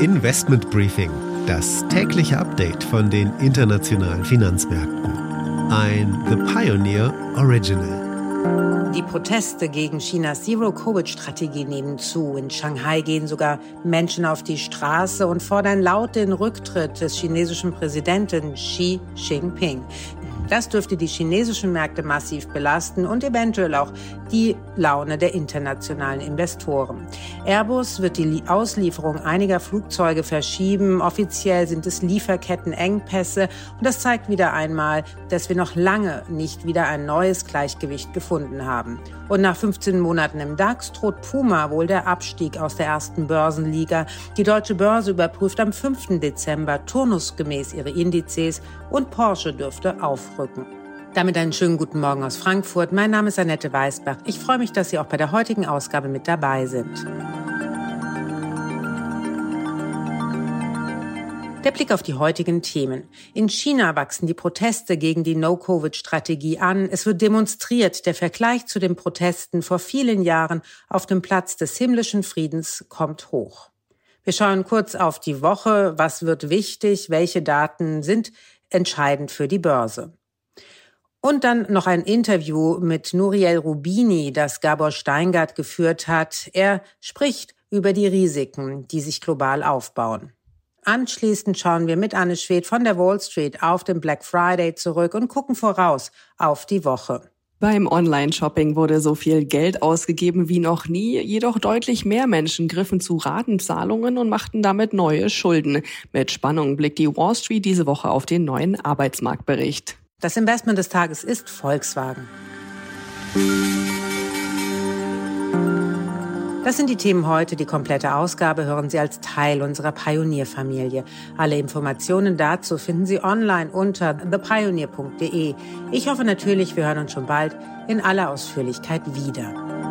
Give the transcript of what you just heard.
Investment Briefing, das tägliche Update von den internationalen Finanzmärkten. Ein The Pioneer Original. Die Proteste gegen Chinas Zero-Covid-Strategie nehmen zu. In Shanghai gehen sogar Menschen auf die Straße und fordern laut den Rücktritt des chinesischen Präsidenten Xi Jinping. Das dürfte die chinesischen Märkte massiv belasten und eventuell auch die Laune der internationalen Investoren. Airbus wird die Auslieferung einiger Flugzeuge verschieben. Offiziell sind es Lieferkettenengpässe und das zeigt wieder einmal, dass wir noch lange nicht wieder ein neues Gleichgewicht gefunden haben. Und nach 15 Monaten im DAX droht Puma wohl der Abstieg aus der ersten Börsenliga. Die deutsche Börse überprüft am 5. Dezember turnusgemäß ihre Indizes und Porsche dürfte aufrücken. Damit einen schönen guten Morgen aus Frankfurt. Mein Name ist Annette Weißbach. Ich freue mich, dass Sie auch bei der heutigen Ausgabe mit dabei sind. Der Blick auf die heutigen Themen. In China wachsen die Proteste gegen die No-Covid-Strategie an. Es wird demonstriert. Der Vergleich zu den Protesten vor vielen Jahren auf dem Platz des himmlischen Friedens kommt hoch. Wir schauen kurz auf die Woche. Was wird wichtig? Welche Daten sind entscheidend für die Börse? Und dann noch ein Interview mit Nuriel Rubini, das Gabor Steingart geführt hat. Er spricht über die Risiken, die sich global aufbauen. Anschließend schauen wir mit Anne Schwed von der Wall Street auf den Black Friday zurück und gucken voraus auf die Woche. Beim Online-Shopping wurde so viel Geld ausgegeben wie noch nie, jedoch deutlich mehr Menschen griffen zu Ratenzahlungen und machten damit neue Schulden. Mit Spannung blickt die Wall Street diese Woche auf den neuen Arbeitsmarktbericht. Das Investment des Tages ist Volkswagen. Das sind die Themen heute. Die komplette Ausgabe hören Sie als Teil unserer Pionierfamilie. Alle Informationen dazu finden Sie online unter thepioneer.de. Ich hoffe natürlich, wir hören uns schon bald in aller Ausführlichkeit wieder.